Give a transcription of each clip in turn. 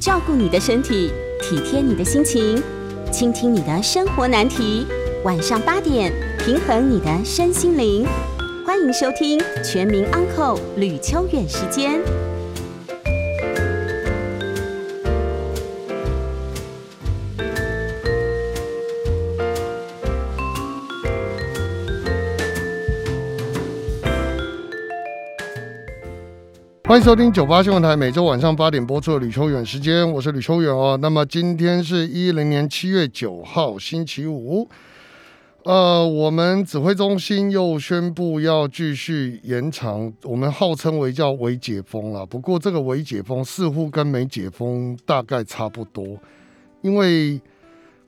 照顾你的身体，体贴你的心情，倾听你的生活难题。晚上八点，平衡你的身心灵。欢迎收听《全民安扣吕秋远时间。欢迎收听九八新闻台每周晚上八点播出的吕秋远时间，我是吕秋远哦。那么今天是一零年七月九号星期五，呃，我们指挥中心又宣布要继续延长，我们号称为叫微解封了。不过这个微解封似乎跟没解封大概差不多，因为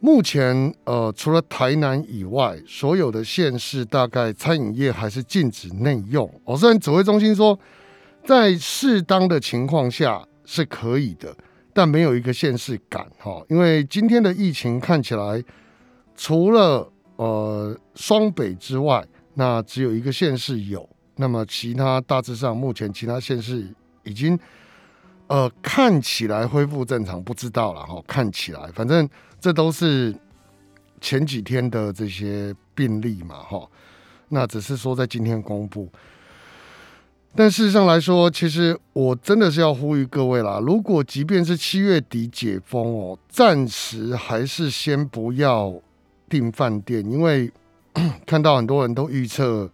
目前呃除了台南以外，所有的县市大概餐饮业还是禁止内用。哦，虽然指挥中心说。在适当的情况下是可以的，但没有一个县市敢哈，因为今天的疫情看起来，除了呃双北之外，那只有一个县市有，那么其他大致上目前其他县市已经呃看起来恢复正常，不知道了哈，看起来反正这都是前几天的这些病例嘛哈，那只是说在今天公布。但事实上来说，其实我真的是要呼吁各位啦。如果即便是七月底解封哦，暂时还是先不要订饭店，因为 看到很多人都预测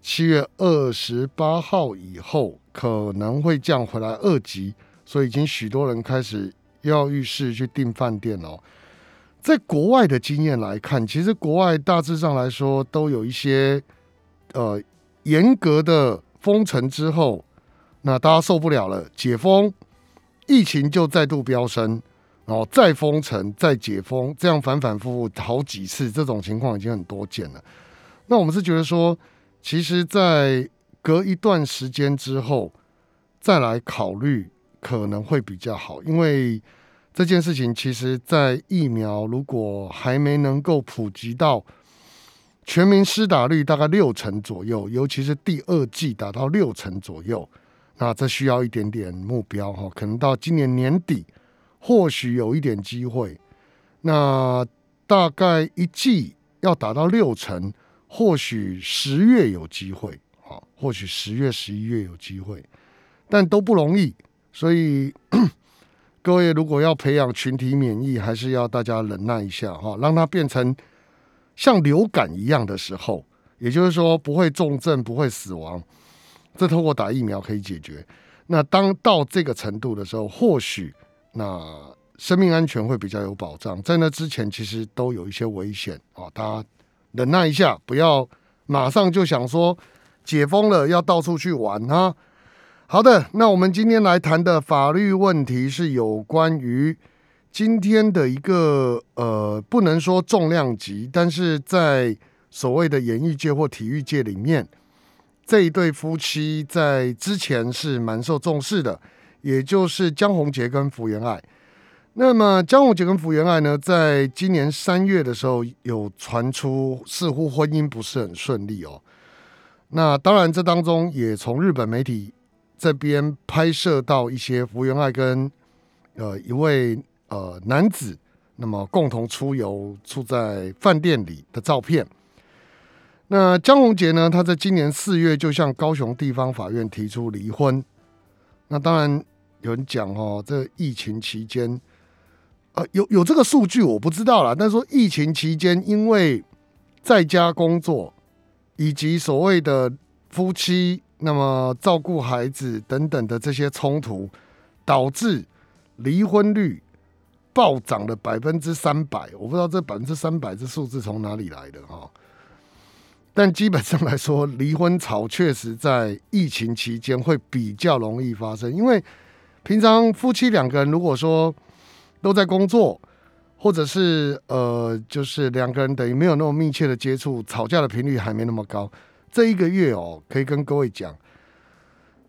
七月二十八号以后可能会降回来二级，所以已经许多人开始要预示去订饭店哦。在国外的经验来看，其实国外大致上来说都有一些呃严格的。封城之后，那大家受不了了，解封，疫情就再度飙升，然后再封城，再解封，这样反反复复好几次，这种情况已经很多见了。那我们是觉得说，其实，在隔一段时间之后再来考虑，可能会比较好，因为这件事情，其实在疫苗如果还没能够普及到。全民施打率大概六成左右，尤其是第二季达到六成左右，那这需要一点点目标哈，可能到今年年底或许有一点机会。那大概一季要达到六成，或许十月有机会，好，或许十月、十一月有机会，但都不容易。所以 各位如果要培养群体免疫，还是要大家忍耐一下哈，让它变成。像流感一样的时候，也就是说不会重症、不会死亡，这透过打疫苗可以解决。那当到这个程度的时候，或许那生命安全会比较有保障。在那之前，其实都有一些危险啊，大家忍耐一下，不要马上就想说解封了要到处去玩哈。好的，那我们今天来谈的法律问题是有关于。今天的一个呃，不能说重量级，但是在所谓的演艺界或体育界里面，这一对夫妻在之前是蛮受重视的，也就是江宏杰跟福原爱。那么江宏杰跟福原爱呢，在今年三月的时候有传出似乎婚姻不是很顺利哦。那当然，这当中也从日本媒体这边拍摄到一些福原爱跟呃一位。呃，男子那么共同出游住在饭店里的照片。那江宏杰呢？他在今年四月就向高雄地方法院提出离婚。那当然有人讲哦，这疫情期间，呃，有有这个数据我不知道啦。但是说疫情期间，因为在家工作以及所谓的夫妻那么照顾孩子等等的这些冲突，导致离婚率。暴涨了百分之三百，我不知道这百分之三百这数字从哪里来的哈。但基本上来说，离婚潮确实在疫情期间会比较容易发生，因为平常夫妻两个人如果说都在工作，或者是呃，就是两个人等于没有那么密切的接触，吵架的频率还没那么高。这一个月哦，可以跟各位讲，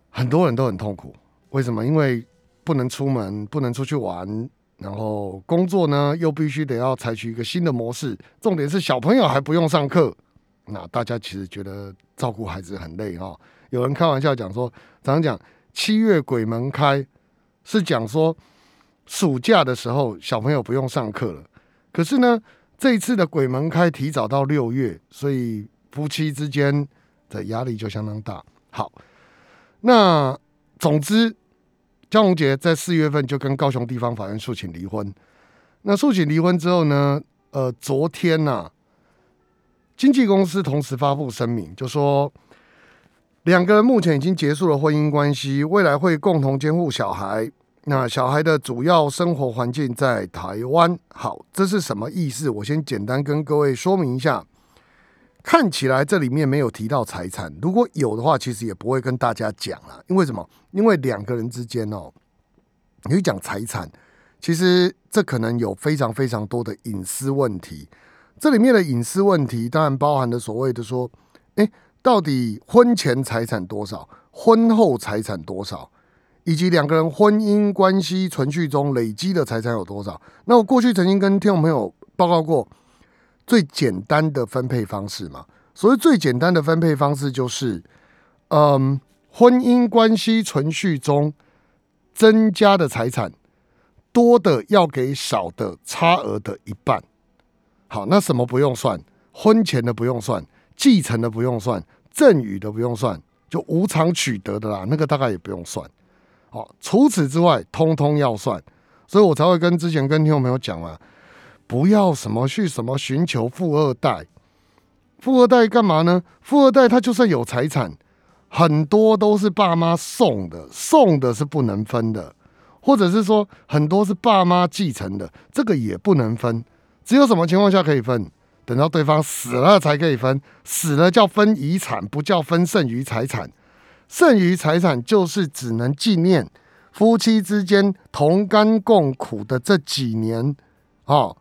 很多人都很痛苦。为什么？因为不能出门，不能出去玩。然后工作呢，又必须得要采取一个新的模式。重点是小朋友还不用上课，那大家其实觉得照顾孩子很累哈。有人开玩笑讲说，常常讲七月鬼门开，是讲说暑假的时候小朋友不用上课了。可是呢，这一次的鬼门开提早到六月，所以夫妻之间的压力就相当大。好，那总之，江宏杰在四月份就跟高雄地方法院诉请离婚。那诉请离婚之后呢，呃，昨天呐，经纪公司同时发布声明，就说。两个人目前已经结束了婚姻关系，未来会共同监护小孩。那小孩的主要生活环境在台湾。好，这是什么意思？我先简单跟各位说明一下。看起来这里面没有提到财产，如果有的话，其实也不会跟大家讲了。因为什么？因为两个人之间哦，你讲财产，其实这可能有非常非常多的隐私问题。这里面的隐私问题，当然包含了所谓的说，哎。到底婚前财产多少，婚后财产多少，以及两个人婚姻关系存续中累积的财产有多少？那我过去曾经跟听众朋友报告过最简单的分配方式嘛？所谓最简单的分配方式就是，嗯，婚姻关系存续中增加的财产多的要给少的差额的一半。好，那什么不用算？婚前的不用算，继承的不用算。赠与的不用算，就无偿取得的啦，那个大概也不用算。好，除此之外，通通要算，所以我才会跟之前跟听众朋友讲嘛，不要什么去什么寻求富二代，富二代干嘛呢？富二代他就算有财产，很多都是爸妈送的，送的是不能分的，或者是说很多是爸妈继承的，这个也不能分。只有什么情况下可以分？等到对方死了才可以分，死了叫分遗产，不叫分剩余财产。剩余财产就是只能纪念夫妻之间同甘共苦的这几年，哦，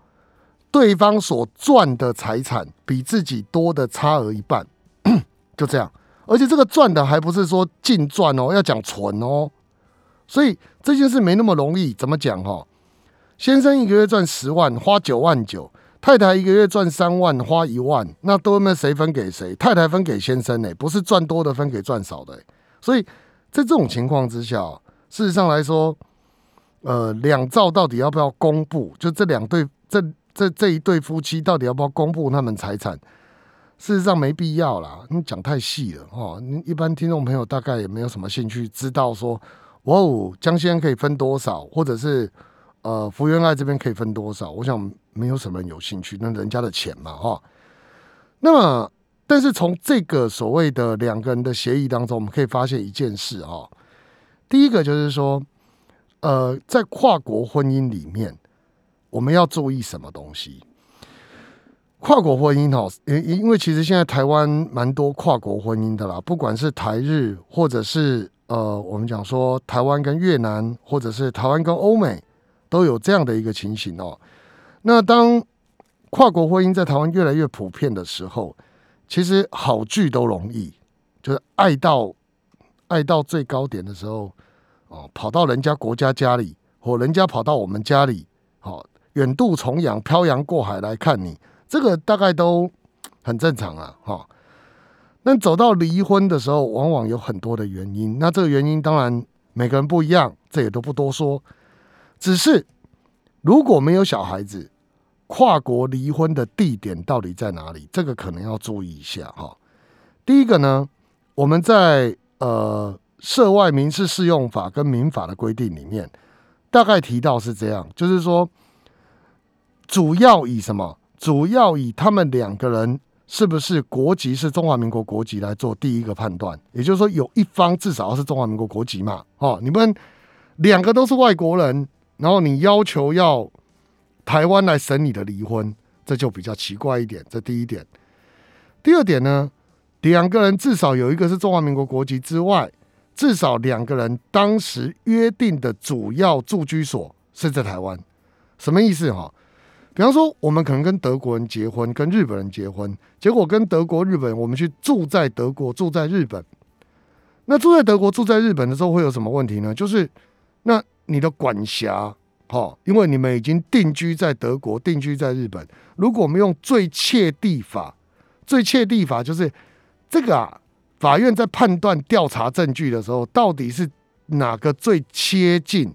对方所赚的财产比自己多的差额一半，就这样。而且这个赚的还不是说净赚哦，要讲存哦。所以这件事没那么容易。怎么讲哈？先生一个月赚十万，花九万九。太太一个月赚三万，花一万，那都那谁分给谁？太太分给先生呢？不是赚多的分给赚少的。所以在这种情况之下，事实上来说，呃，两兆到底要不要公布？就这两对这这这一对夫妻到底要不要公布他们财产？事实上没必要啦，你讲太细了哦。你一般听众朋友大概也没有什么兴趣知道说，哇哦，江先生可以分多少，或者是呃，福原爱这边可以分多少？我想。没有什么人有兴趣，那人家的钱嘛，哈。那么，但是从这个所谓的两个人的协议当中，我们可以发现一件事哈。第一个就是说，呃，在跨国婚姻里面，我们要注意什么东西？跨国婚姻哦，因因为其实现在台湾蛮多跨国婚姻的啦，不管是台日，或者是呃，我们讲说台湾跟越南，或者是台湾跟欧美，都有这样的一个情形哦。那当跨国婚姻在台湾越来越普遍的时候，其实好聚都容易，就是爱到爱到最高点的时候，哦，跑到人家国家家里，或人家跑到我们家里，远渡重洋、漂洋过海来看你，这个大概都很正常啊，哈。那走到离婚的时候，往往有很多的原因，那这个原因当然每个人不一样，这也都不多说，只是如果没有小孩子。跨国离婚的地点到底在哪里？这个可能要注意一下哈。第一个呢，我们在呃涉外民事适用法跟民法的规定里面，大概提到是这样，就是说，主要以什么？主要以他们两个人是不是国籍是中华民国国籍来做第一个判断。也就是说，有一方至少要是中华民国国籍嘛？哦，你们两个都是外国人，然后你要求要。台湾来审你的离婚，这就比较奇怪一点。这第一点，第二点呢，两个人至少有一个是中华民国国籍之外，至少两个人当时约定的主要住居所是在台湾。什么意思哈？比方说，我们可能跟德国人结婚，跟日本人结婚，结果跟德国、日本，我们去住在德国，住在日本。那住在德国、住在日本的时候会有什么问题呢？就是那你的管辖。好，因为你们已经定居在德国，定居在日本。如果我们用最切地法，最切地法就是这个啊。法院在判断调查证据的时候，到底是哪个最接近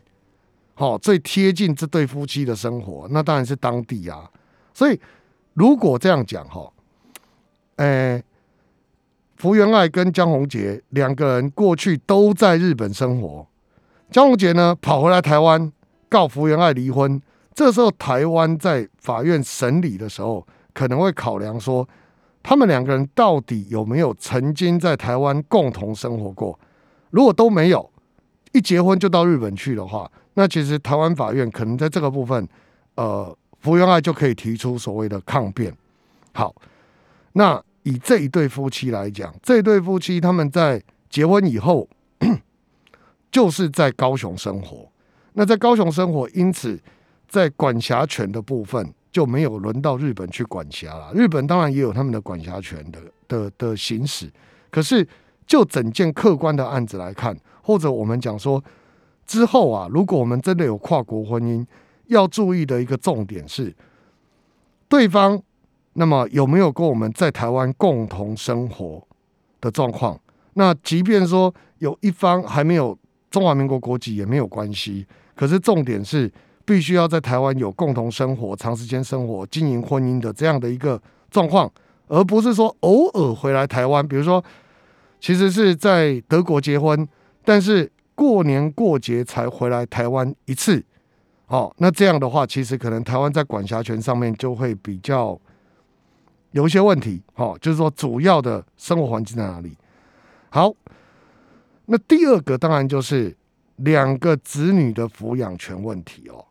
好，最贴近这对夫妻的生活，那当然是当地啊。所以如果这样讲哈，诶，福原爱跟江宏杰两个人过去都在日本生活，江宏杰呢跑回来台湾告福原爱离婚，这时候台湾在法院审理的时候，可能会考量说，他们两个人到底有没有曾经在台湾共同生活过？如果都没有，一结婚就到日本去的话。那其实台湾法院可能在这个部分，呃，福原爱就可以提出所谓的抗辩。好，那以这一对夫妻来讲，这对夫妻他们在结婚以后，就是在高雄生活。那在高雄生活，因此在管辖权的部分就没有轮到日本去管辖了。日本当然也有他们的管辖权的的的行使，可是就整件客观的案子来看，或者我们讲说。之后啊，如果我们真的有跨国婚姻，要注意的一个重点是，对方那么有没有跟我们在台湾共同生活的状况？那即便说有一方还没有中华民国国籍也没有关系，可是重点是必须要在台湾有共同生活、长时间生活、经营婚姻的这样的一个状况，而不是说偶尔回来台湾，比如说其实是在德国结婚，但是。过年过节才回来台湾一次，哦，那这样的话，其实可能台湾在管辖权上面就会比较有一些问题，哦，就是说主要的生活环境在哪里？好，那第二个当然就是两个子女的抚养权问题哦。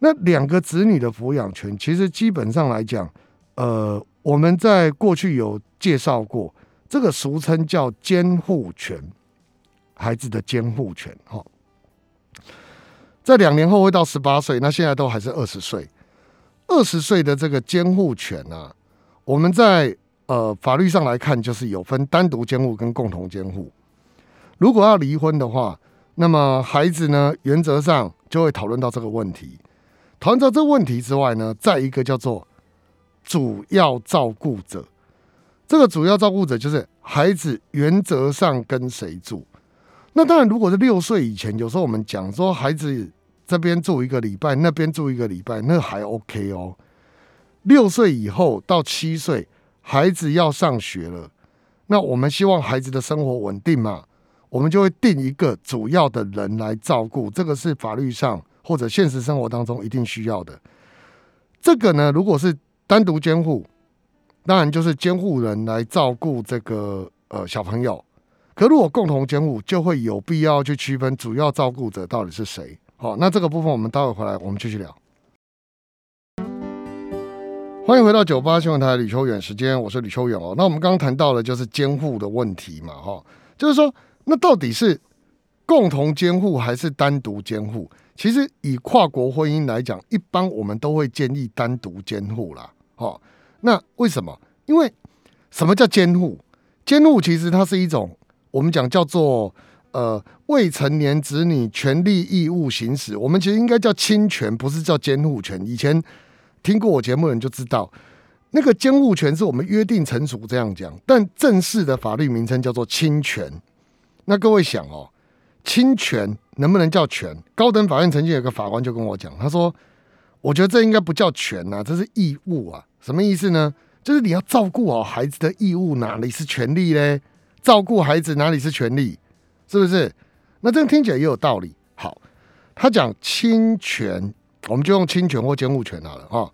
那两个子女的抚养权，其实基本上来讲，呃，我们在过去有介绍过，这个俗称叫监护权。孩子的监护权，哈，在两年后会到十八岁，那现在都还是二十岁。二十岁的这个监护权啊，我们在呃法律上来看，就是有分单独监护跟共同监护。如果要离婚的话，那么孩子呢，原则上就会讨论到这个问题。讨论到这个问题之外呢，再一个叫做主要照顾者。这个主要照顾者就是孩子原则上跟谁住。那当然，如果是六岁以前，有时候我们讲说孩子这边住一个礼拜，那边住一个礼拜，那还 OK 哦。六岁以后到七岁，孩子要上学了，那我们希望孩子的生活稳定嘛，我们就会定一个主要的人来照顾，这个是法律上或者现实生活当中一定需要的。这个呢，如果是单独监护，当然就是监护人来照顾这个呃小朋友。可如果共同监护，就会有必要去区分主要照顾者到底是谁。好，那这个部分我们待会回来，我们继续聊。欢迎回到九八新闻台吕秋远时间，我是吕秋远哦。那我们刚刚谈到的就是监护的问题嘛，哈，就是说，那到底是共同监护还是单独监护？其实以跨国婚姻来讲，一般我们都会建议单独监护啦。好，那为什么？因为什么叫监护？监护其实它是一种。我们讲叫做呃未成年子女权利义务行使，我们其实应该叫侵权，不是叫监护权。以前听过我节目的人就知道，那个监护权是我们约定成熟这样讲，但正式的法律名称叫做侵权。那各位想哦，侵权能不能叫权？高等法院曾经有个法官就跟我讲，他说：“我觉得这应该不叫权呐，这是义务啊。什么意思呢？就是你要照顾好孩子的义务，哪里是权利嘞？”照顾孩子哪里是权利？是不是？那这样听起来也有道理。好，他讲侵权，我们就用侵权或监护权好了哈。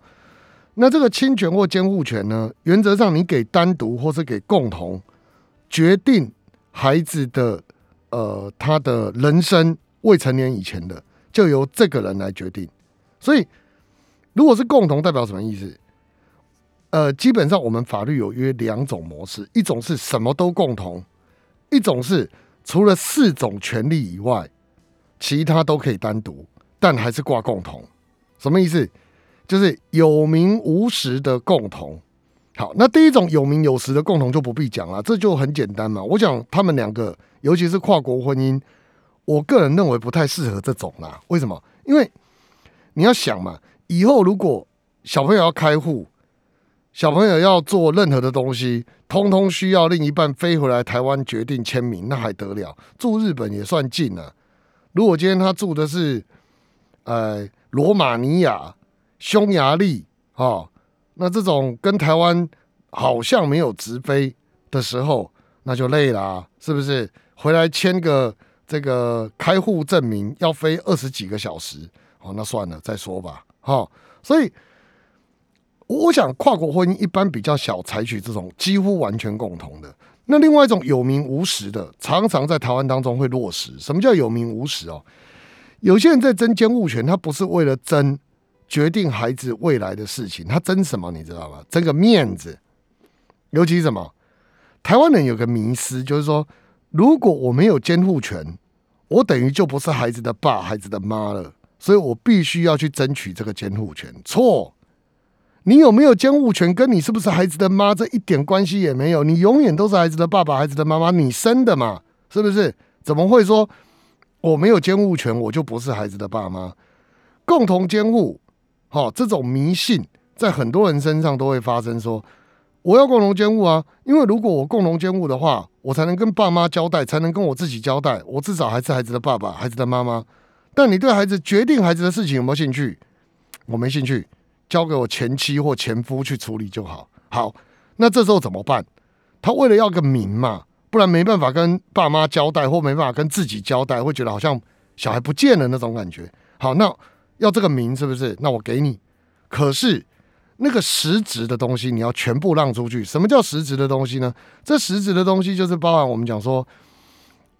那这个侵权或监护权呢，原则上你给单独或是给共同决定孩子的呃他的人生未成年以前的，就由这个人来决定。所以如果是共同，代表什么意思？呃，基本上我们法律有约两种模式，一种是什么都共同，一种是除了四种权利以外，其他都可以单独，但还是挂共同。什么意思？就是有名无实的共同。好，那第一种有名有实的共同就不必讲了，这就很简单嘛。我想他们两个，尤其是跨国婚姻，我个人认为不太适合这种啦。为什么？因为你要想嘛，以后如果小朋友要开户。小朋友要做任何的东西，通通需要另一半飞回来台湾决定签名，那还得了？住日本也算近了。如果今天他住的是呃罗马尼亚、匈牙利啊，那这种跟台湾好像没有直飞的时候，那就累了，是不是？回来签个这个开户证明要飞二十几个小时，哦，那算了，再说吧。哈，所以我想跨国婚姻一般比较少采取这种几乎完全共同的。那另外一种有名无实的，常常在台湾当中会落实。什么叫有名无实哦？有些人在争监护权，他不是为了争决定孩子未来的事情，他争什么？你知道吗？争个面子。尤其什么？台湾人有个迷思，就是说，如果我没有监护权，我等于就不是孩子的爸、孩子的妈了。所以我必须要去争取这个监护权。错。你有没有监护权，跟你是不是孩子的妈这一点关系也没有。你永远都是孩子的爸爸、孩子的妈妈，你生的嘛，是不是？怎么会说我没有监护权，我就不是孩子的爸妈？共同监护，好，这种迷信在很多人身上都会发生。说我要共同监护啊，因为如果我共同监护的话，我才能跟爸妈交代，才能跟我自己交代，我至少还是孩子的爸爸、孩子的妈妈。但你对孩子决定孩子的事情有没有兴趣？我没兴趣。交给我前妻或前夫去处理就好。好，那这时候怎么办？他为了要个名嘛，不然没办法跟爸妈交代，或没办法跟自己交代，会觉得好像小孩不见了那种感觉。好，那要这个名是不是？那我给你。可是那个实质的东西你要全部让出去。什么叫实质的东西呢？这实质的东西就是包含我们讲说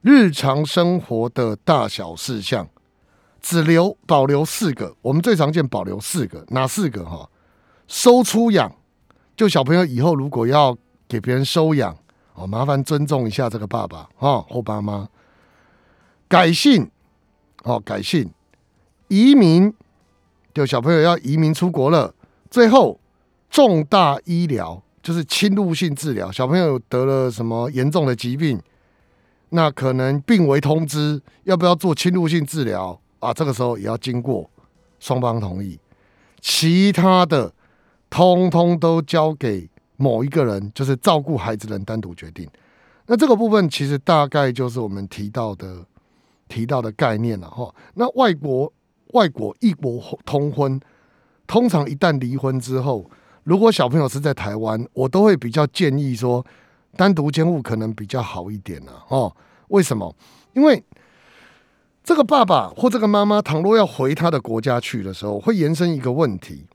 日常生活的大小事项。只留保留四个，我们最常见保留四个，哪四个哈？收出养，就小朋友以后如果要给别人收养，哦，麻烦尊重一下这个爸爸啊或爸妈。改姓，哦，改姓，移民，就小朋友要移民出国了。最后重大医疗，就是侵入性治疗，小朋友得了什么严重的疾病，那可能病危通知，要不要做侵入性治疗？啊，这个时候也要经过双方同意，其他的通通都交给某一个人，就是照顾孩子的人单独决定。那这个部分其实大概就是我们提到的提到的概念了哈。那外国外国异国通婚，通常一旦离婚之后，如果小朋友是在台湾，我都会比较建议说单独监护可能比较好一点呢。哦，为什么？因为这个爸爸或这个妈妈，倘若要回他的国家去的时候，会延伸一个问题，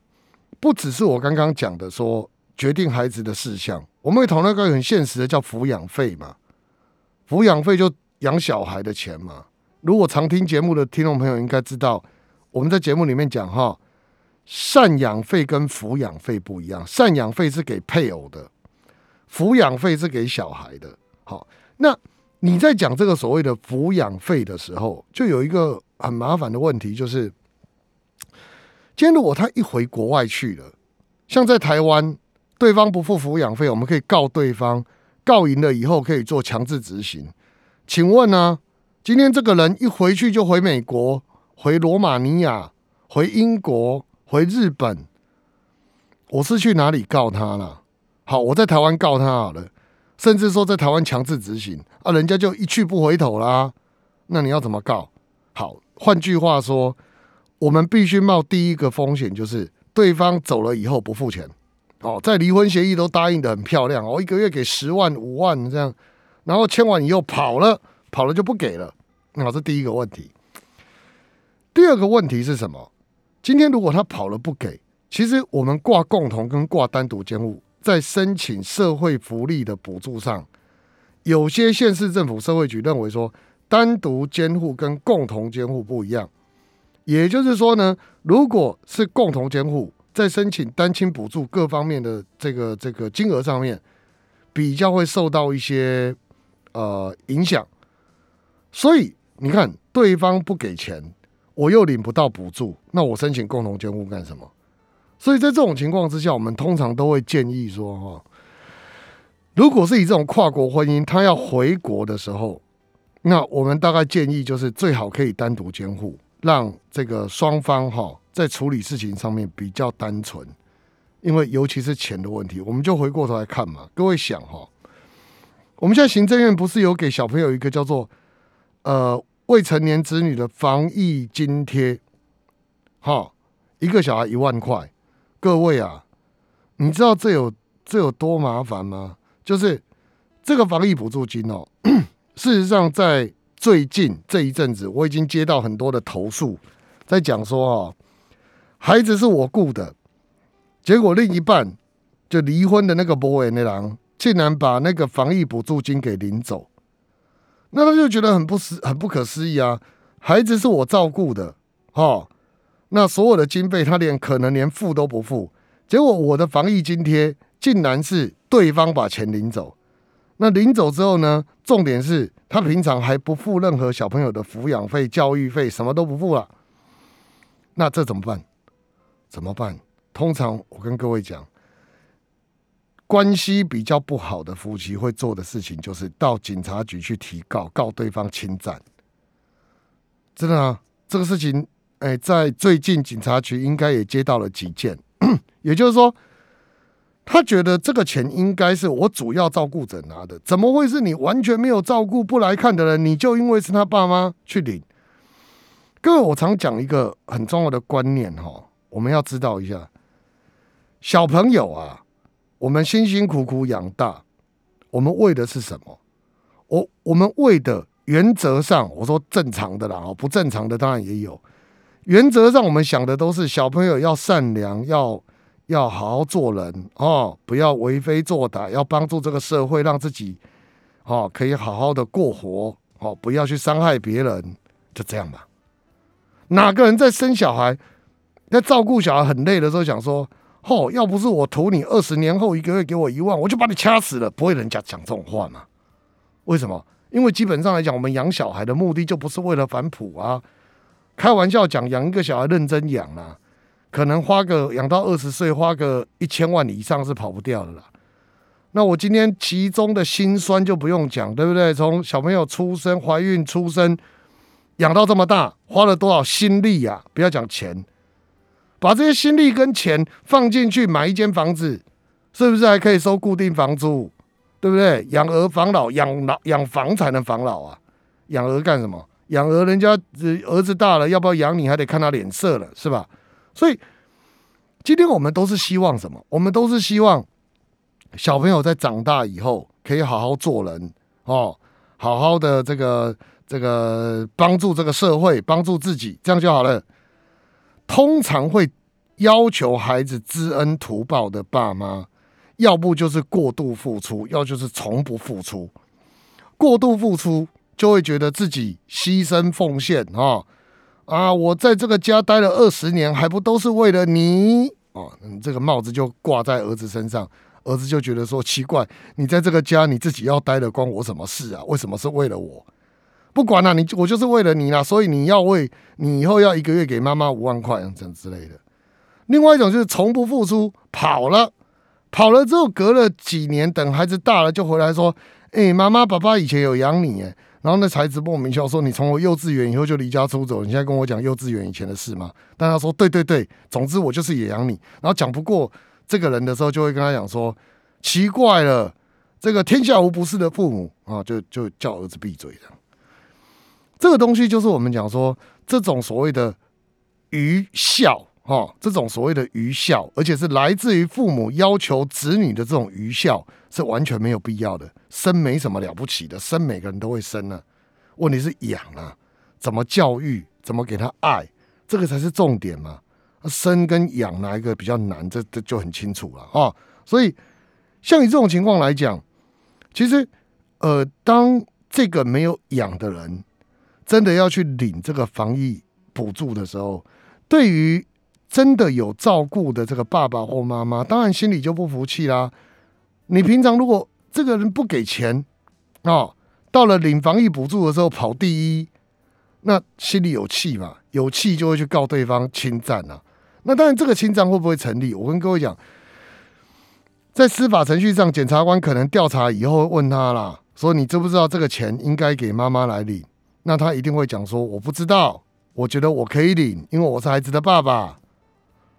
不只是我刚刚讲的说决定孩子的事项，我们会讨论一个很现实的，叫抚养费嘛。抚养费就养小孩的钱嘛。如果常听节目的听众朋友应该知道，我们在节目里面讲哈，赡养费跟抚养费不一样，赡养费是给配偶的，抚养费是给小孩的。好，那。你在讲这个所谓的抚养费的时候，就有一个很麻烦的问题，就是今天如果他一回国外去了，像在台湾，对方不付抚养费，我们可以告对方，告赢了以后可以做强制执行。请问呢，今天这个人一回去就回美国、回罗马尼亚、回英国、回日本，我是去哪里告他了？好，我在台湾告他好了。甚至说在台湾强制执行啊，人家就一去不回头啦。那你要怎么告？好，换句话说，我们必须冒第一个风险，就是对方走了以后不付钱。哦，在离婚协议都答应的很漂亮，哦，一个月给十万、五万这样，然后签完以后跑了，跑了就不给了。那这第一个问题。第二个问题是什么？今天如果他跑了不给，其实我们挂共同跟挂单独监护。在申请社会福利的补助上，有些县市政府社会局认为说，单独监护跟共同监护不一样。也就是说呢，如果是共同监护，在申请单亲补助各方面的这个这个金额上面，比较会受到一些呃影响。所以你看，对方不给钱，我又领不到补助，那我申请共同监护干什么？所以在这种情况之下，我们通常都会建议说：哈，如果是以这种跨国婚姻，他要回国的时候，那我们大概建议就是最好可以单独监护，让这个双方哈在处理事情上面比较单纯。因为尤其是钱的问题，我们就回过头来看嘛。各位想哈，我们现在行政院不是有给小朋友一个叫做呃未成年子女的防疫津贴？哈，一个小孩一万块，各位啊，你知道这有这有多麻烦吗？就是这个防疫补助金哦，事实上在最近这一阵子，我已经接到很多的投诉，在讲说哦，孩子是我雇的，结果另一半就离婚的那个博伟那郎，竟然把那个防疫补助金给领走，那他就觉得很不思很不可思议啊！孩子是我照顾的，哈，那所有的经费他连可能连付都不付，结果我的防疫津贴竟然是。对方把钱领走，那领走之后呢？重点是他平常还不付任何小朋友的抚养费、教育费，什么都不付了。那这怎么办？怎么办？通常我跟各位讲，关系比较不好的夫妻会做的事情，就是到警察局去提告，告对方侵占。真的啊，这个事情，哎，在最近警察局应该也接到了几件，也就是说。他觉得这个钱应该是我主要照顾者拿的，怎么会是你完全没有照顾不来看的人？你就因为是他爸妈去领？各位，我常讲一个很重要的观念哈，我们要知道一下，小朋友啊，我们辛辛苦苦养大，我们为的是什么？我我们为的原则上，我说正常的啦，不正常的当然也有。原则上，我们想的都是小朋友要善良，要。要好好做人哦，不要为非作歹，要帮助这个社会，让自己哦可以好好的过活哦，不要去伤害别人，就这样吧。哪个人在生小孩、在照顾小孩很累的时候，想说：“哦，要不是我图你二十年后一个月给我一万，我就把你掐死了。”不会人家讲这种话嘛？为什么？因为基本上来讲，我们养小孩的目的就不是为了反哺啊。开玩笑讲，养一个小孩认真养啊。可能花个养到二十岁，花个一千万以上是跑不掉的啦。那我今天其中的辛酸就不用讲，对不对？从小朋友出生、怀孕、出生，养到这么大，花了多少心力呀？不要讲钱，把这些心力跟钱放进去买一间房子，是不是还可以收固定房租？对不对？养儿防老，养老养房才能防老啊！养儿干什么？养儿人家儿子大了，要不要养你还得看他脸色了，是吧？所以，今天我们都是希望什么？我们都是希望小朋友在长大以后可以好好做人哦，好好的这个这个帮助这个社会，帮助自己，这样就好了。通常会要求孩子知恩图报的爸妈，要不就是过度付出，要就是从不付出。过度付出就会觉得自己牺牲奉献啊。啊！我在这个家待了二十年，还不都是为了你？哦，这个帽子就挂在儿子身上，儿子就觉得说奇怪，你在这个家你自己要待的，关我什么事啊？为什么是为了我？不管了，你我就是为了你啦，所以你要为你以后要一个月给妈妈五万块这样之类的。另外一种就是从不付出，跑了，跑了之后隔了几年，等孩子大了就回来说：“哎，妈妈爸爸以前有养你。”哎。然后那才子莫名其妙说：“你从我幼稚园以后就离家出走，你现在跟我讲幼稚园以前的事吗？”但他说：“对对对，总之我就是也养你。”然后讲不过这个人的时候，就会跟他讲说：“奇怪了，这个天下无不是的父母啊！”就就叫儿子闭嘴的。这个东西就是我们讲说这种所谓的愚孝哈，这种所谓的愚孝，而且是来自于父母要求子女的这种愚孝。是完全没有必要的，生没什么了不起的，生每个人都会生呢。问题是养啊，怎么教育，怎么给他爱，这个才是重点嘛。生跟养哪一个比较难，这这就很清楚了啊。所以，像你这种情况来讲，其实，呃，当这个没有养的人真的要去领这个防疫补助的时候，对于真的有照顾的这个爸爸或妈妈，当然心里就不服气啦。你平常如果这个人不给钱啊，到了领防疫补助的时候跑第一，那心里有气嘛？有气就会去告对方侵占啊。那当然，这个侵占会不会成立？我跟各位讲，在司法程序上，检察官可能调查以后问他啦，说你知不知道这个钱应该给妈妈来领？那他一定会讲说我不知道，我觉得我可以领，因为我是孩子的爸爸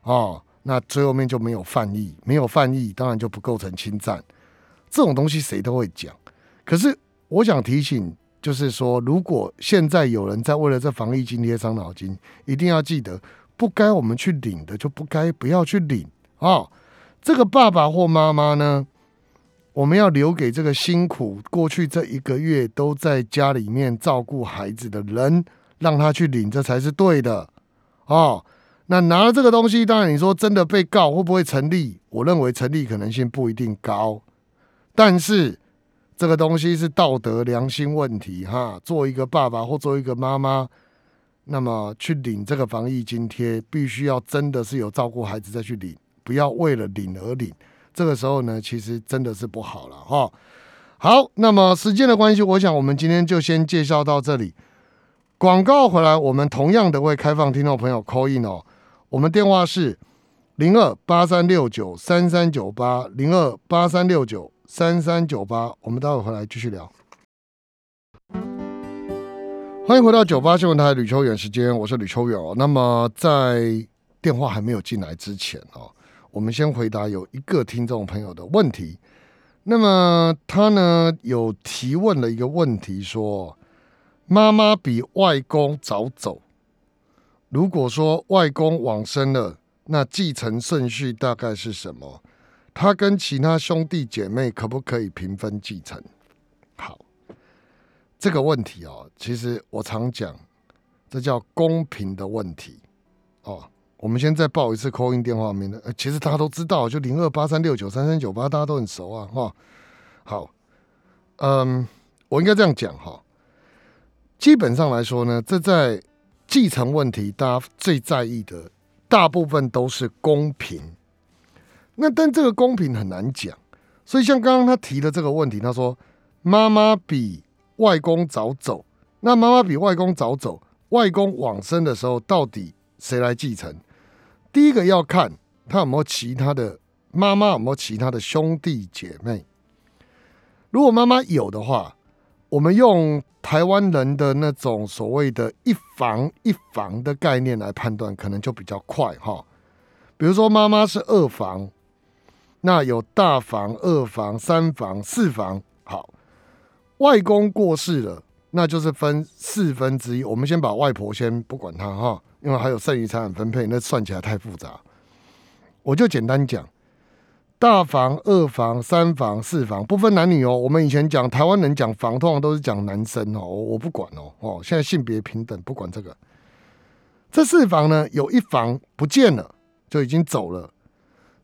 哦。那最后面就没有犯意，没有犯意，当然就不构成侵占。这种东西谁都会讲。可是我想提醒，就是说，如果现在有人在为了这防疫津贴伤脑筋，一定要记得，不该我们去领的，就不该不要去领啊。这个爸爸或妈妈呢，我们要留给这个辛苦过去这一个月都在家里面照顾孩子的人，让他去领，这才是对的哦。那拿了这个东西，当然你说真的被告会不会成立？我认为成立可能性不一定高，但是这个东西是道德良心问题哈。做一个爸爸或做一个妈妈，那么去领这个防疫津贴，必须要真的是有照顾孩子再去领，不要为了领而领。这个时候呢，其实真的是不好了哈。好，那么时间的关系，我想我们今天就先介绍到这里。广告回来，我们同样的会开放听众朋友 call in 哦。我们电话是零二八三六九三三九八零二八三六九三三九八，我们待会回来继续聊。欢迎回到九八新闻台吕秋远时间，我是吕秋远哦。那么在电话还没有进来之前哦，我们先回答有一个听众朋友的问题。那么他呢有提问了一个问题，说妈妈比外公早走。如果说外公往生了，那继承顺序大概是什么？他跟其他兄弟姐妹可不可以平分继承？好，这个问题哦，其实我常讲，这叫公平的问题哦。我们先再报一次扣音电话名的，其实大家都知道，就零二八三六九三三九八，大家都很熟啊，哈。好，嗯，我应该这样讲哈。基本上来说呢，这在继承问题，大家最在意的大部分都是公平。那但这个公平很难讲，所以像刚刚他提的这个问题，他说妈妈比外公早走，那妈妈比外公早走，外公往生的时候到底谁来继承？第一个要看他有没有其他的妈妈有没有其他的兄弟姐妹。如果妈妈有的话，我们用。台湾人的那种所谓的一房一房的概念来判断，可能就比较快哈。比如说妈妈是二房，那有大房、二房、三房、四房。好，外公过世了，那就是分四分之一。我们先把外婆先不管她哈，因为还有剩余财产分配，那算起来太复杂。我就简单讲。大房、二房、三房、四房不分男女哦。我们以前讲台湾人讲房，通常都是讲男生哦。我不管哦哦，现在性别平等，不管这个。这四房呢，有一房不见了，就已经走了。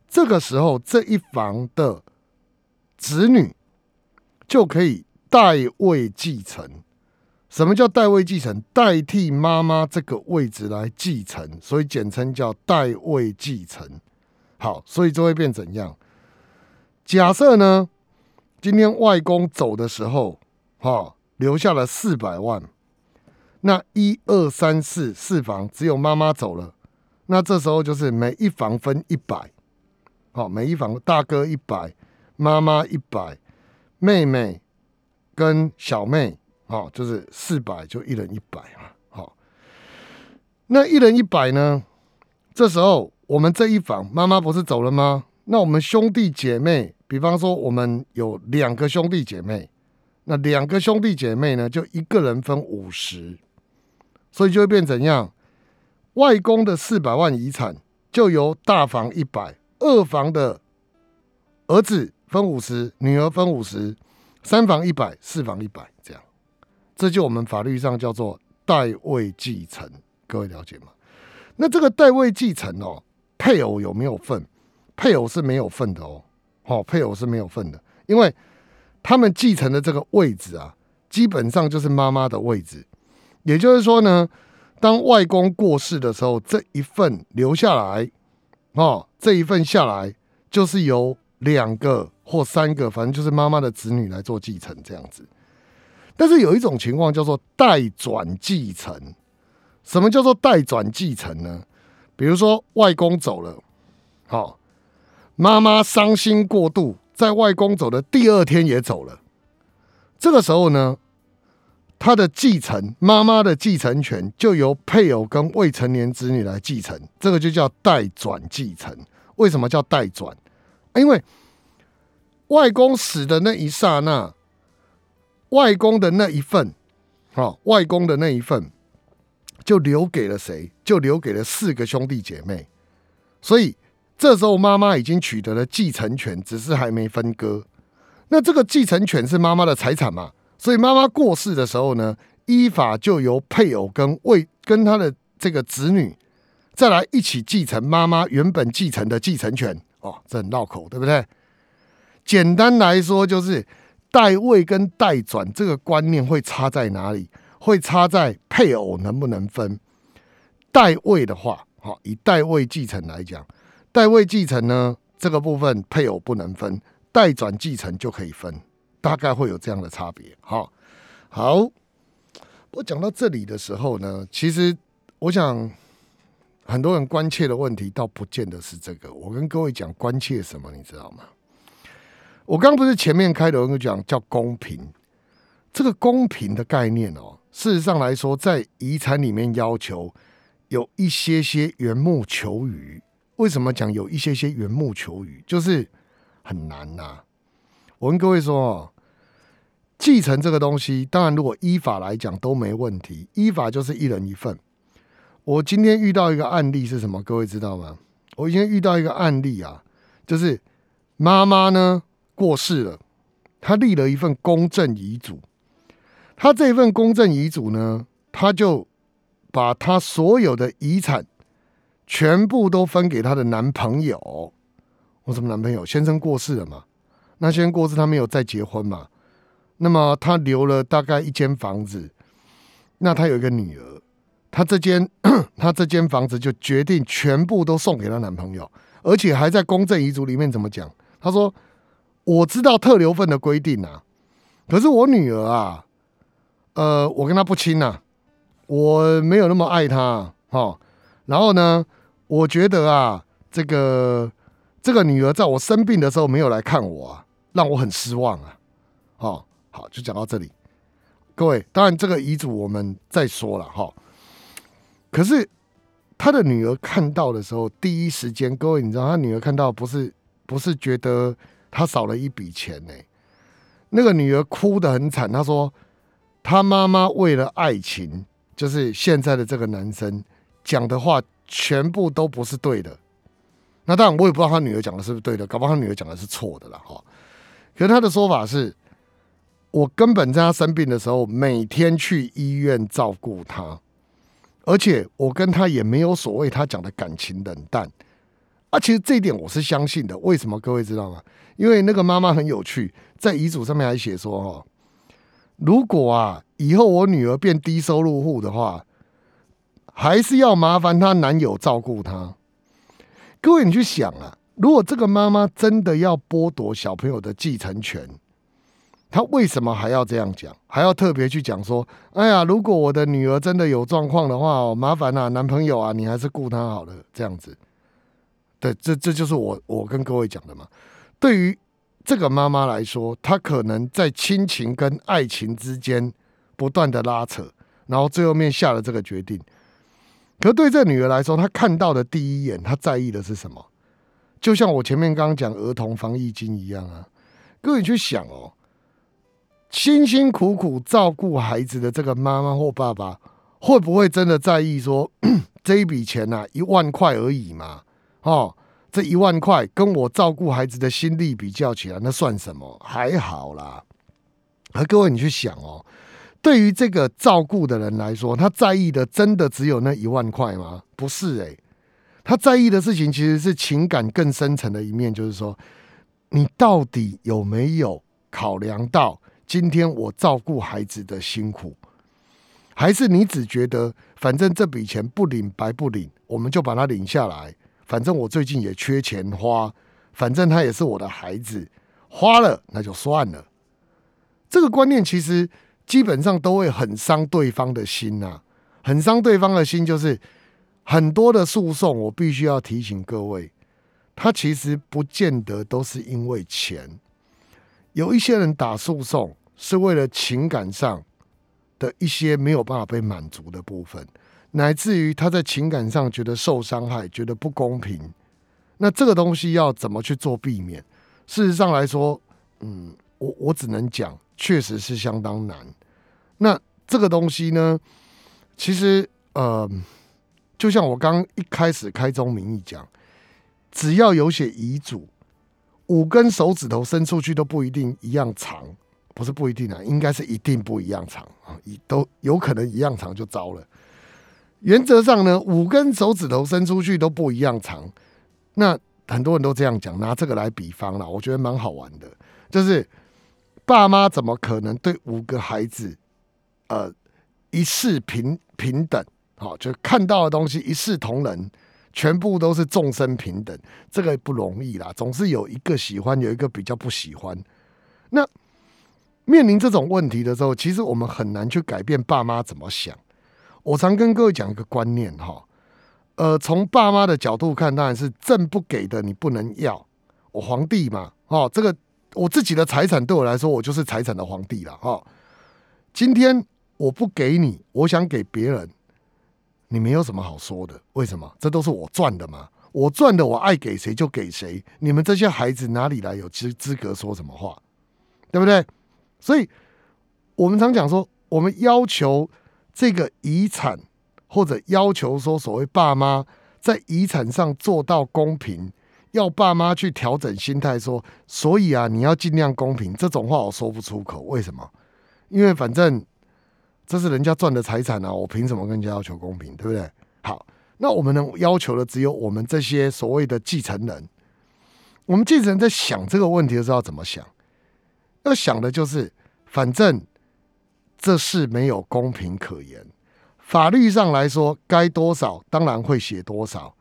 这个时候，这一房的子女就可以代位继承。什么叫代位继承？代替妈妈这个位置来继承，所以简称叫代位继承。好，所以就会变怎样？假设呢，今天外公走的时候，哈，留下了四百万，那一二三四四房只有妈妈走了，那这时候就是每一房分一百，好，每一房大哥一百，妈妈一百，妹妹跟小妹，好，就是四百，就一人一百嘛，好，那一人一百呢？这时候我们这一房妈妈不是走了吗？那我们兄弟姐妹。比方说，我们有两个兄弟姐妹，那两个兄弟姐妹呢，就一个人分五十，所以就会变怎样？外公的四百万遗产就由大房一百，二房的儿子分五十，女儿分五十，三房一百，四房一百，这样，这就我们法律上叫做代位继承。各位了解吗？那这个代位继承哦，配偶有没有份？配偶是没有份的哦。好，配偶是没有份的，因为他们继承的这个位置啊，基本上就是妈妈的位置。也就是说呢，当外公过世的时候，这一份留下来，哦，这一份下来就是由两个或三个，反正就是妈妈的子女来做继承这样子。但是有一种情况叫做代转继承。什么叫做代转继承呢？比如说外公走了，好。妈妈伤心过度，在外公走的第二天也走了。这个时候呢，他的继承，妈妈的继承权就由配偶跟未成年子女来继承，这个就叫代转继承。为什么叫代转？因为外公死的那一刹那，外公的那一份，好，外公的那一份就留给了谁？就留给了四个兄弟姐妹，所以这时候妈妈已经取得了继承权，只是还没分割。那这个继承权是妈妈的财产嘛？所以妈妈过世的时候呢，依法就由配偶跟未跟他的这个子女再来一起继承妈妈原本继承的继承权。哦，这很绕口，对不对？简单来说，就是代位跟代转这个观念会差在哪里？会差在配偶能不能分。代位的话，好，以代位继承来讲，代位继承呢，这个部分配偶不能分，代转继承就可以分，大概会有这样的差别。好，好，我讲到这里的时候呢，其实我想。很多人关切的问题，倒不见得是这个。我跟各位讲，关切什么，你知道吗？我刚不是前面开头讲叫公平，这个公平的概念哦，事实上来说，在遗产里面要求有一些些缘木求鱼。为什么讲有一些些缘木求鱼？就是很难呐。我跟各位说哦，继承这个东西，当然如果依法来讲都没问题，依法就是一人一份。我今天遇到一个案例是什么？各位知道吗？我今天遇到一个案例啊，就是妈妈呢过世了，她立了一份公证遗嘱。她这份公证遗嘱呢，她就把她所有的遗产全部都分给她的男朋友。我什么男朋友？先生过世了嘛？那先生过世，他没有再结婚嘛？那么他留了大概一间房子，那他有一个女儿。她这间，她这间房子就决定全部都送给她男朋友，而且还在公证遗嘱里面怎么讲？她说：“我知道特留份的规定啊，可是我女儿啊，呃，我跟她不亲呐，我没有那么爱她哈。然后呢，我觉得啊，这个这个女儿在我生病的时候没有来看我啊，让我很失望啊。哦，好，就讲到这里。各位，当然这个遗嘱我们再说了哈。”可是他的女儿看到的时候，第一时间，各位你知道，他女儿看到不是不是觉得他少了一笔钱呢？那个女儿哭得很惨，她说她妈妈为了爱情，就是现在的这个男生讲的话，全部都不是对的。那当然，我也不知道他女儿讲的是不是对的，搞不好他女儿讲的是错的了哈。可是他的说法是，我根本在他生病的时候，每天去医院照顾他。而且我跟他也没有所谓他讲的感情冷淡，啊，其实这一点我是相信的。为什么？各位知道吗？因为那个妈妈很有趣，在遗嘱上面还写说：“哈，如果啊以后我女儿变低收入户的话，还是要麻烦她男友照顾她。”各位，你去想啊，如果这个妈妈真的要剥夺小朋友的继承权。她为什么还要这样讲？还要特别去讲说：“哎呀，如果我的女儿真的有状况的话，麻烦啊，男朋友啊，你还是顾她好了。”这样子，对，这这就是我我跟各位讲的嘛。对于这个妈妈来说，她可能在亲情跟爱情之间不断的拉扯，然后最后面下了这个决定。可对这女儿来说，她看到的第一眼，她在意的是什么？就像我前面刚刚讲儿童防疫金一样啊，各位去想哦。辛辛苦苦照顾孩子的这个妈妈或爸爸，会不会真的在意说 这一笔钱呐，一万块而已嘛？哦，这一万块跟我照顾孩子的心力比较起来，那算什么？还好啦。而各位，你去想哦，对于这个照顾的人来说，他在意的真的只有那一万块吗？不是诶，他在意的事情其实是情感更深层的一面，就是说，你到底有没有考量到？今天我照顾孩子的辛苦，还是你只觉得反正这笔钱不领白不领，我们就把它领下来。反正我最近也缺钱花，反正他也是我的孩子，花了那就算了。这个观念其实基本上都会很伤对方的心呐，很伤对方的心。就是很多的诉讼，我必须要提醒各位，他其实不见得都是因为钱。有一些人打诉讼是为了情感上的一些没有办法被满足的部分，乃至于他在情感上觉得受伤害，觉得不公平。那这个东西要怎么去做避免？事实上来说，嗯，我我只能讲，确实是相当难。那这个东西呢，其实呃，就像我刚一开始开宗明义讲，只要有写遗嘱，五根手指头伸出去都不一定一样长，不是不一定啊，应该是一定不一样长啊，一都有可能一样长就糟了。原则上呢，五根手指头伸出去都不一样长，那很多人都这样讲，拿这个来比方了，我觉得蛮好玩的，就是爸妈怎么可能对五个孩子，呃，一视平平等？好，就看到的东西一视同仁，全部都是众生平等，这个不容易啦，总是有一个喜欢，有一个比较不喜欢。那面临这种问题的时候，其实我们很难去改变爸妈怎么想。我常跟各位讲一个观念哈，呃，从爸妈的角度看，当然是朕不给的你不能要，我皇帝嘛，哦，这个我自己的财产对我来说，我就是财产的皇帝了哈。今天我不给你，我想给别人，你没有什么好说的，为什么？这都是我赚的嘛，我赚的，我爱给谁就给谁，你们这些孩子哪里来有资资格说什么话，对不对？所以我们常讲说，我们要求。这个遗产，或者要求说所谓爸妈在遗产上做到公平，要爸妈去调整心态，说所以啊，你要尽量公平。这种话我说不出口，为什么？因为反正这是人家赚的财产啊，我凭什么跟人家要求公平，对不对？好，那我们能要求的只有我们这些所谓的继承人。我们继承人在想这个问题的时候要怎么想？要想的就是，反正。这事没有公平可言。法律上来说，该多少当然会写多少。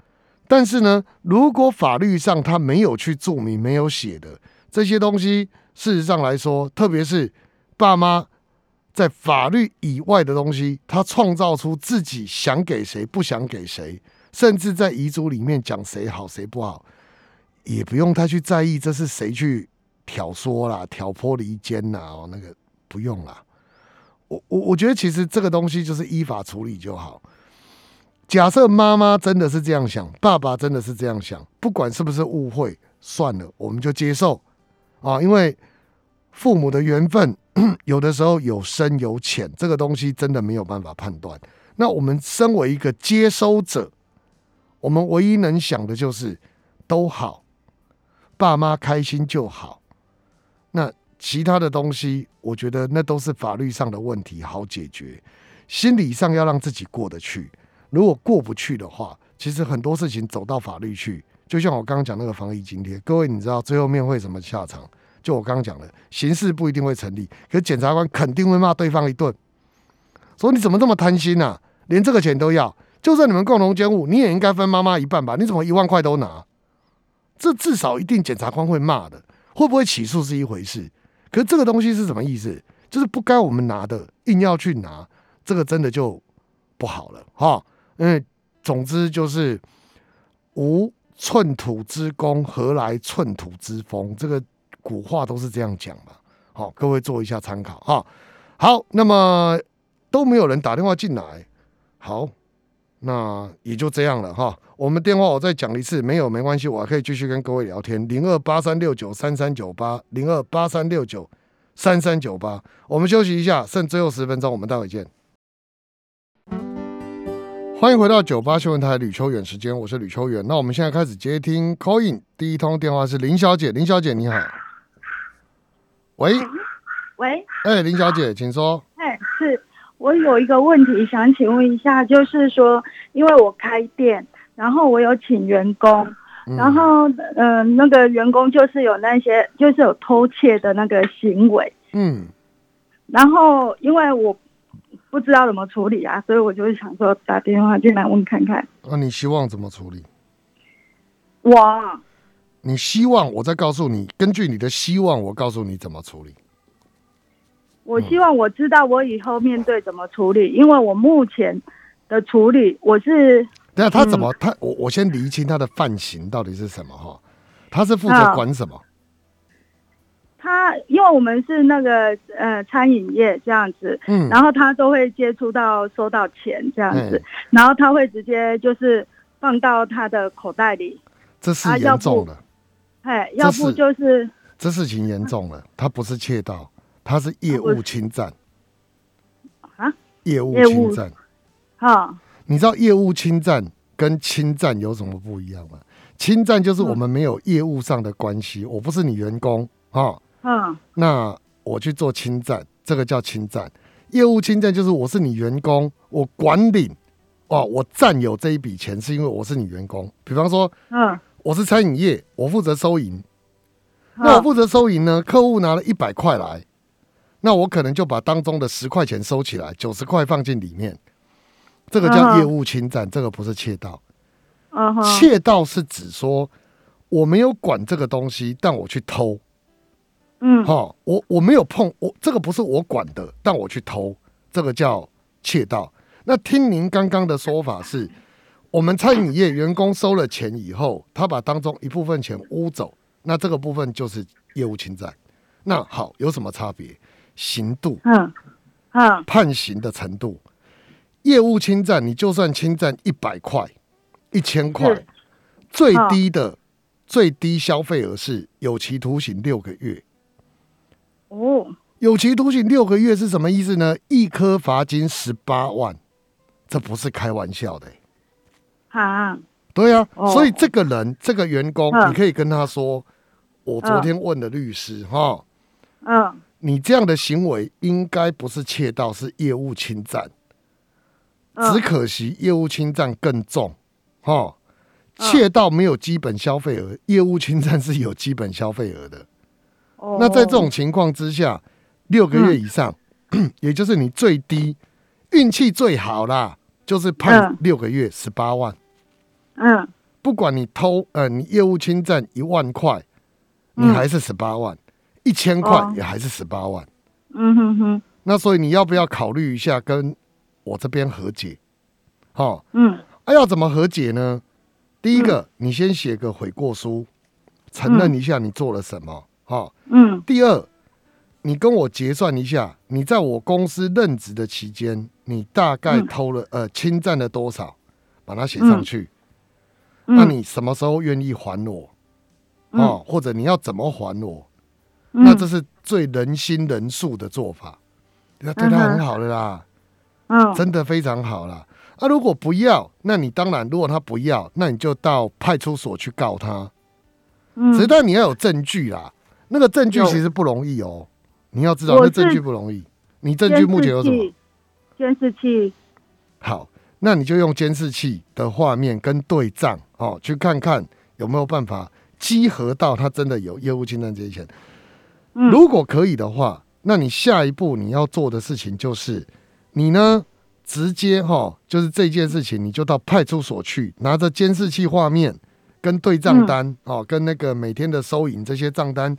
但是呢，如果法律上他没有去注明、没有写的这些东西，事实上来说，特别是爸妈在法律以外的东西，他创造出自己想给谁、不想给谁，甚至在遗嘱里面讲谁好谁不好，也不用太去在意这是谁去挑唆啦、挑拨离间呐，哦，那个不用啦。我我我觉得其实这个东西就是依法处理就好。假设妈妈真的是这样想，爸爸真的是这样想，不管是不是误会，算了，我们就接受啊。因为父母的缘分 有的时候有深有浅，这个东西真的没有办法判断。那我们身为一个接收者，我们唯一能想的就是都好，爸妈开心就好。那。其他的东西，我觉得那都是法律上的问题，好解决。心理上要让自己过得去，如果过不去的话，其实很多事情走到法律去，就像我刚刚讲那个防疫津贴，各位你知道最后面会什么下场？就我刚刚讲的，刑事不一定会成立，可检察官肯定会骂对方一顿，说你怎么这么贪心呐？连这个钱都要，就算你们共同监护，你也应该分妈妈一半吧？你怎么一万块都拿？这至少一定检察官会骂的，会不会起诉是一回事。可是这个东西是什么意思？就是不该我们拿的，硬要去拿，这个真的就不好了哈。因为总之就是无寸土之功，何来寸土之风？这个古话都是这样讲嘛。好，各位做一下参考哈。好，那么都没有人打电话进来，好。那也就这样了哈。我们电话我再讲一次，没有没关系，我还可以继续跟各位聊天。零二八三六九三三九八，零二八三六九三三九八。我们休息一下，剩最后十分钟，我们待会见。欢迎回到九八新闻台吕秋远时间，我是吕秋远。那我们现在开始接听 call in，第一通电话是林小姐，林小姐你好。喂喂，哎，林小姐，请说。哎，是。我有一个问题想请问一下，就是说，因为我开店，然后我有请员工，然后嗯，那个员工就是有那些就是有偷窃的那个行为，嗯，然后因为我不知道怎么处理啊，所以我就想说打电话进来问看看。那你希望怎么处理？我，你希望我再告诉你，根据你的希望，我告诉你怎么处理。我希望我知道我以后面对怎么处理，因为我目前的处理我是。那他怎么他我我先厘清他的犯行到底是什么哈？他是负责管什么？他因为我们是那个呃餐饮业这样子，嗯，然后他都会接触到收到钱这样子，然后他会直接就是放到他的口袋里。这是严重了。哎，要不就是这事情严重了，他不是窃盗。他是业务侵占啊！业务侵占，好，你知道业务侵占跟侵占有什么不一样吗？侵占就是我们没有业务上的关系，我不是你员工啊，嗯那我去做侵占，这个叫侵占。业务侵占就是我是你员工，我管理哦，我占有这一笔钱是因为我是你员工。比方说嗯，我是餐饮业，我负责收银，那我负责收银呢，客户拿了一百块来，那我可能就把当中的十块钱收起来，九十块放进里面，这个叫嗯业务侵占，这个不是窃盗。窃盗是指说我没有管这个东西，但我去偷，嗯哈、我我没有碰，我这个不是我管的，但我去偷，这个叫窃盗。那听您刚刚的说法是，我们餐饮业员工收了钱以后，他把当中一部分钱污走，那这个部分就是业务侵占。那好，有什么差别？刑度、嗯嗯判刑的程度。业务侵占，你就算侵占一百块、一千块，最低的、最低消费额是有期徒刑六个月。哦有期徒刑六个月是什么意思呢？一颗罚金十八万，这不是开玩笑的。欸、哈。对啊，哦。所以这个人，这个员工，嗯。你可以跟他说：“我昨天问了律师，哈、嗯。你这样的行为应该不是窃盗，是业务侵占。嗯。只可惜业务侵占更重，哈、嗯。窃盗没有基本消费额，业务侵占是有基本消费额的。哦那在这种情况之下，六个月以上，也就是你最低运气最好啦，就是判嗯六个月十八万。嗯不管你偷呃，你业务侵占一万块，你嗯还是十八万；一千块哦也还是十八万。嗯哼哼那所以你要不要考虑一下跟我这边和解？好、嗯啊，要怎么和解呢？第一个，你先写个悔过书，承认一下你做了什么。好、嗯。第二，你跟我结算一下，你在我公司任职的期间，你大概嗯。偷了、呃侵占了多少，把它写上去。嗯，那你什么时候愿意还我？嗯。哦，或者你要怎么还我？嗯。那这是最人心人术的做法，那对他很好的啦，嗯。真的非常好啦。啊，如果不要，那你当然，如果他不要，那你就到派出所去告他。嗯。只是但你要有证据啦，那个证据其实不容易哦。你要知道，那证据不容易。你证据目前有什么？监视器？好，那你就用监视器的画面跟对账哦，去看看有没有办法集合到他真的有业务侵占这些钱。嗯如果可以的话，那你下一步你要做的事情就是，你呢直接哈、就是这件事情，你就到派出所去，拿着监视器画面跟对账单、哦，跟那个每天的收银这些账单，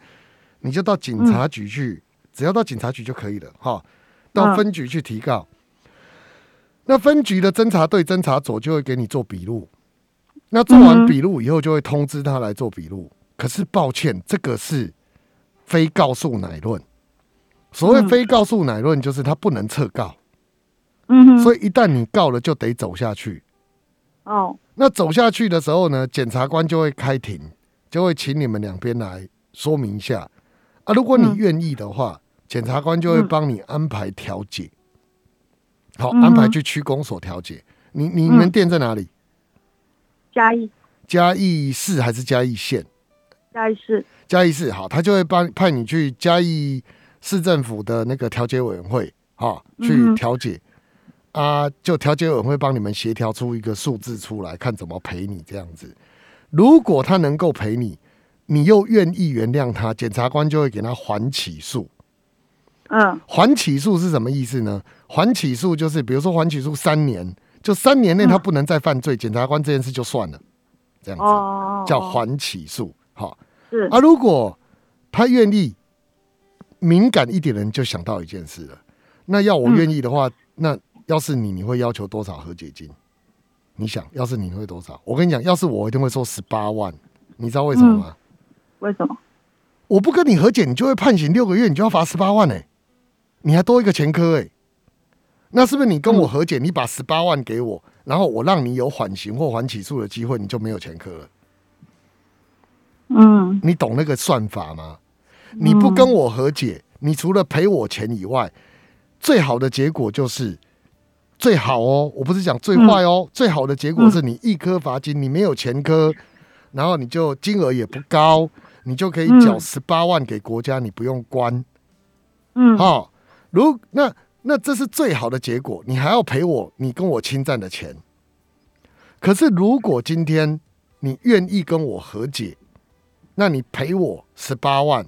你就到警察局去，只要到警察局就可以了哈、到分局去提告。那分局的侦查队、侦查组就会给你做笔录，那做完笔录以后，就会通知他来做笔录。可是抱歉，这个是非告诉乃论。所谓嗯。非告诉乃论，就是他不能撤告，嗯哼，所以一旦你告了，就得走下去。哦，那走下去的时候呢，检察官就会开庭，就会请你们两边来说明一下啊。如果你嗯愿意的话，检察官就会嗯帮你安排调解，好，安排去区公所调解。你你们嗯店在哪里？嘉义嘉义市还是嘉义县？嘉义市，嘉义市好，他就会帮派你去嘉义市政府的那个调解委员会，哈，去调解、啊，就调解委员会帮你们协调出一个数字出来，看怎么赔你这样子。如果他能够赔你，你又愿意原谅他，检察官就会给他缓起诉。嗯缓起诉是什么意思呢？缓起诉就是，比如说缓起诉三年，就三年内他不能再犯罪，检察官这件事就算了，这样子、哦，叫缓起诉。好，是啊，如果他愿意，敏感一点的人就想到一件事了。那要我愿意的话，那要是你，你会要求多少和解金？你想，要是你会多少？我跟你讲，要是我，一定会说十八万。你知道为什么吗？为什么？我不跟你和解，你就会判刑六个月，你就要罚十八万呢、你还多一个前科哎、那是不是你跟我和解，你把十八万给我，然后我让你有缓刑或缓起诉的机会，你就没有前科了？嗯你懂那个算法吗？你不跟我和解，你除了赔我钱以外，最好的结果就是最好哦，我不是讲最坏哦，最好的结果是你一颗罚金，你没有前科，然后你就金额也不高，你就可以缴十八万给国家，你不用关。嗯，好、如那那这是最好的结果，你还要赔我你跟我侵占的钱。可是如果今天你愿意跟我和解，那你赔我十八万，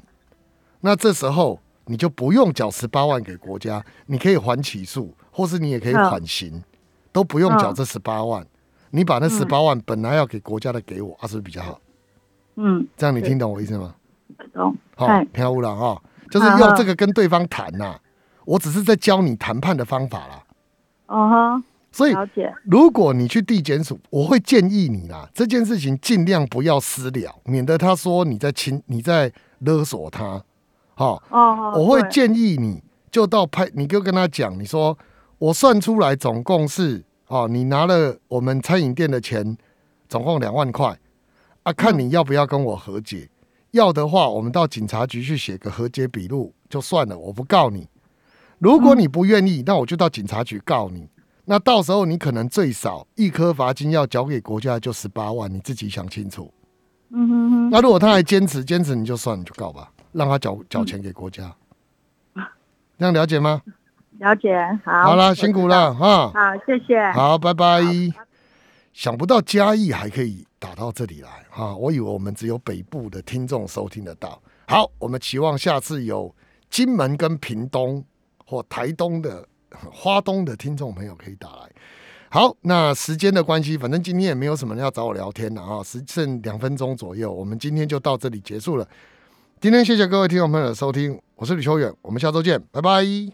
那这时候你就不用缴十八万给国家，你可以还起诉，或是你也可以缓刑，都不用缴这十八万。你把那十八万本来要给国家的给我，啊，是不是比较好？嗯，这样你听懂我意思吗？懂。好、嗨听好了哈，就是用这个跟对方谈呐、我只是在教你谈判的方法啦。哦哈，所以，如果你去地检署，我会建议你啦，这件事情尽量不要私了，免得他说你在侵你在勒索他。好、哦，我会建议你就到派，你就跟他讲，你说我算出来总共是哦，你拿了我们餐饮店的钱，总共两万块啊，看你要不要跟我和解。要的话，我们到警察局去写个和解笔录就算了，我不告你。如果你不愿意，那我就到警察局告你。那到时候你可能最少一颗罚金要缴给国家就十八万，你自己想清楚。嗯哼哼，那如果他还坚持坚持，你就算你就告吧，让他缴缴钱给国家。这样了解吗？了解。好，好啦，辛苦了。哈。好，谢谢。好，拜拜。想不到嘉义还可以打到这里来哈、我以为我们只有北部的听众收听得到。好，我们期望下次有金门跟屏东或台东的花东的听众朋友可以打来。好，那时间的关系，反正今天也没有什么人要找我聊天了啊，只剩两分钟左右，我们今天就到这里结束了。今天谢谢各位听众朋友的收听，我是李秋远，我们下周见，拜拜。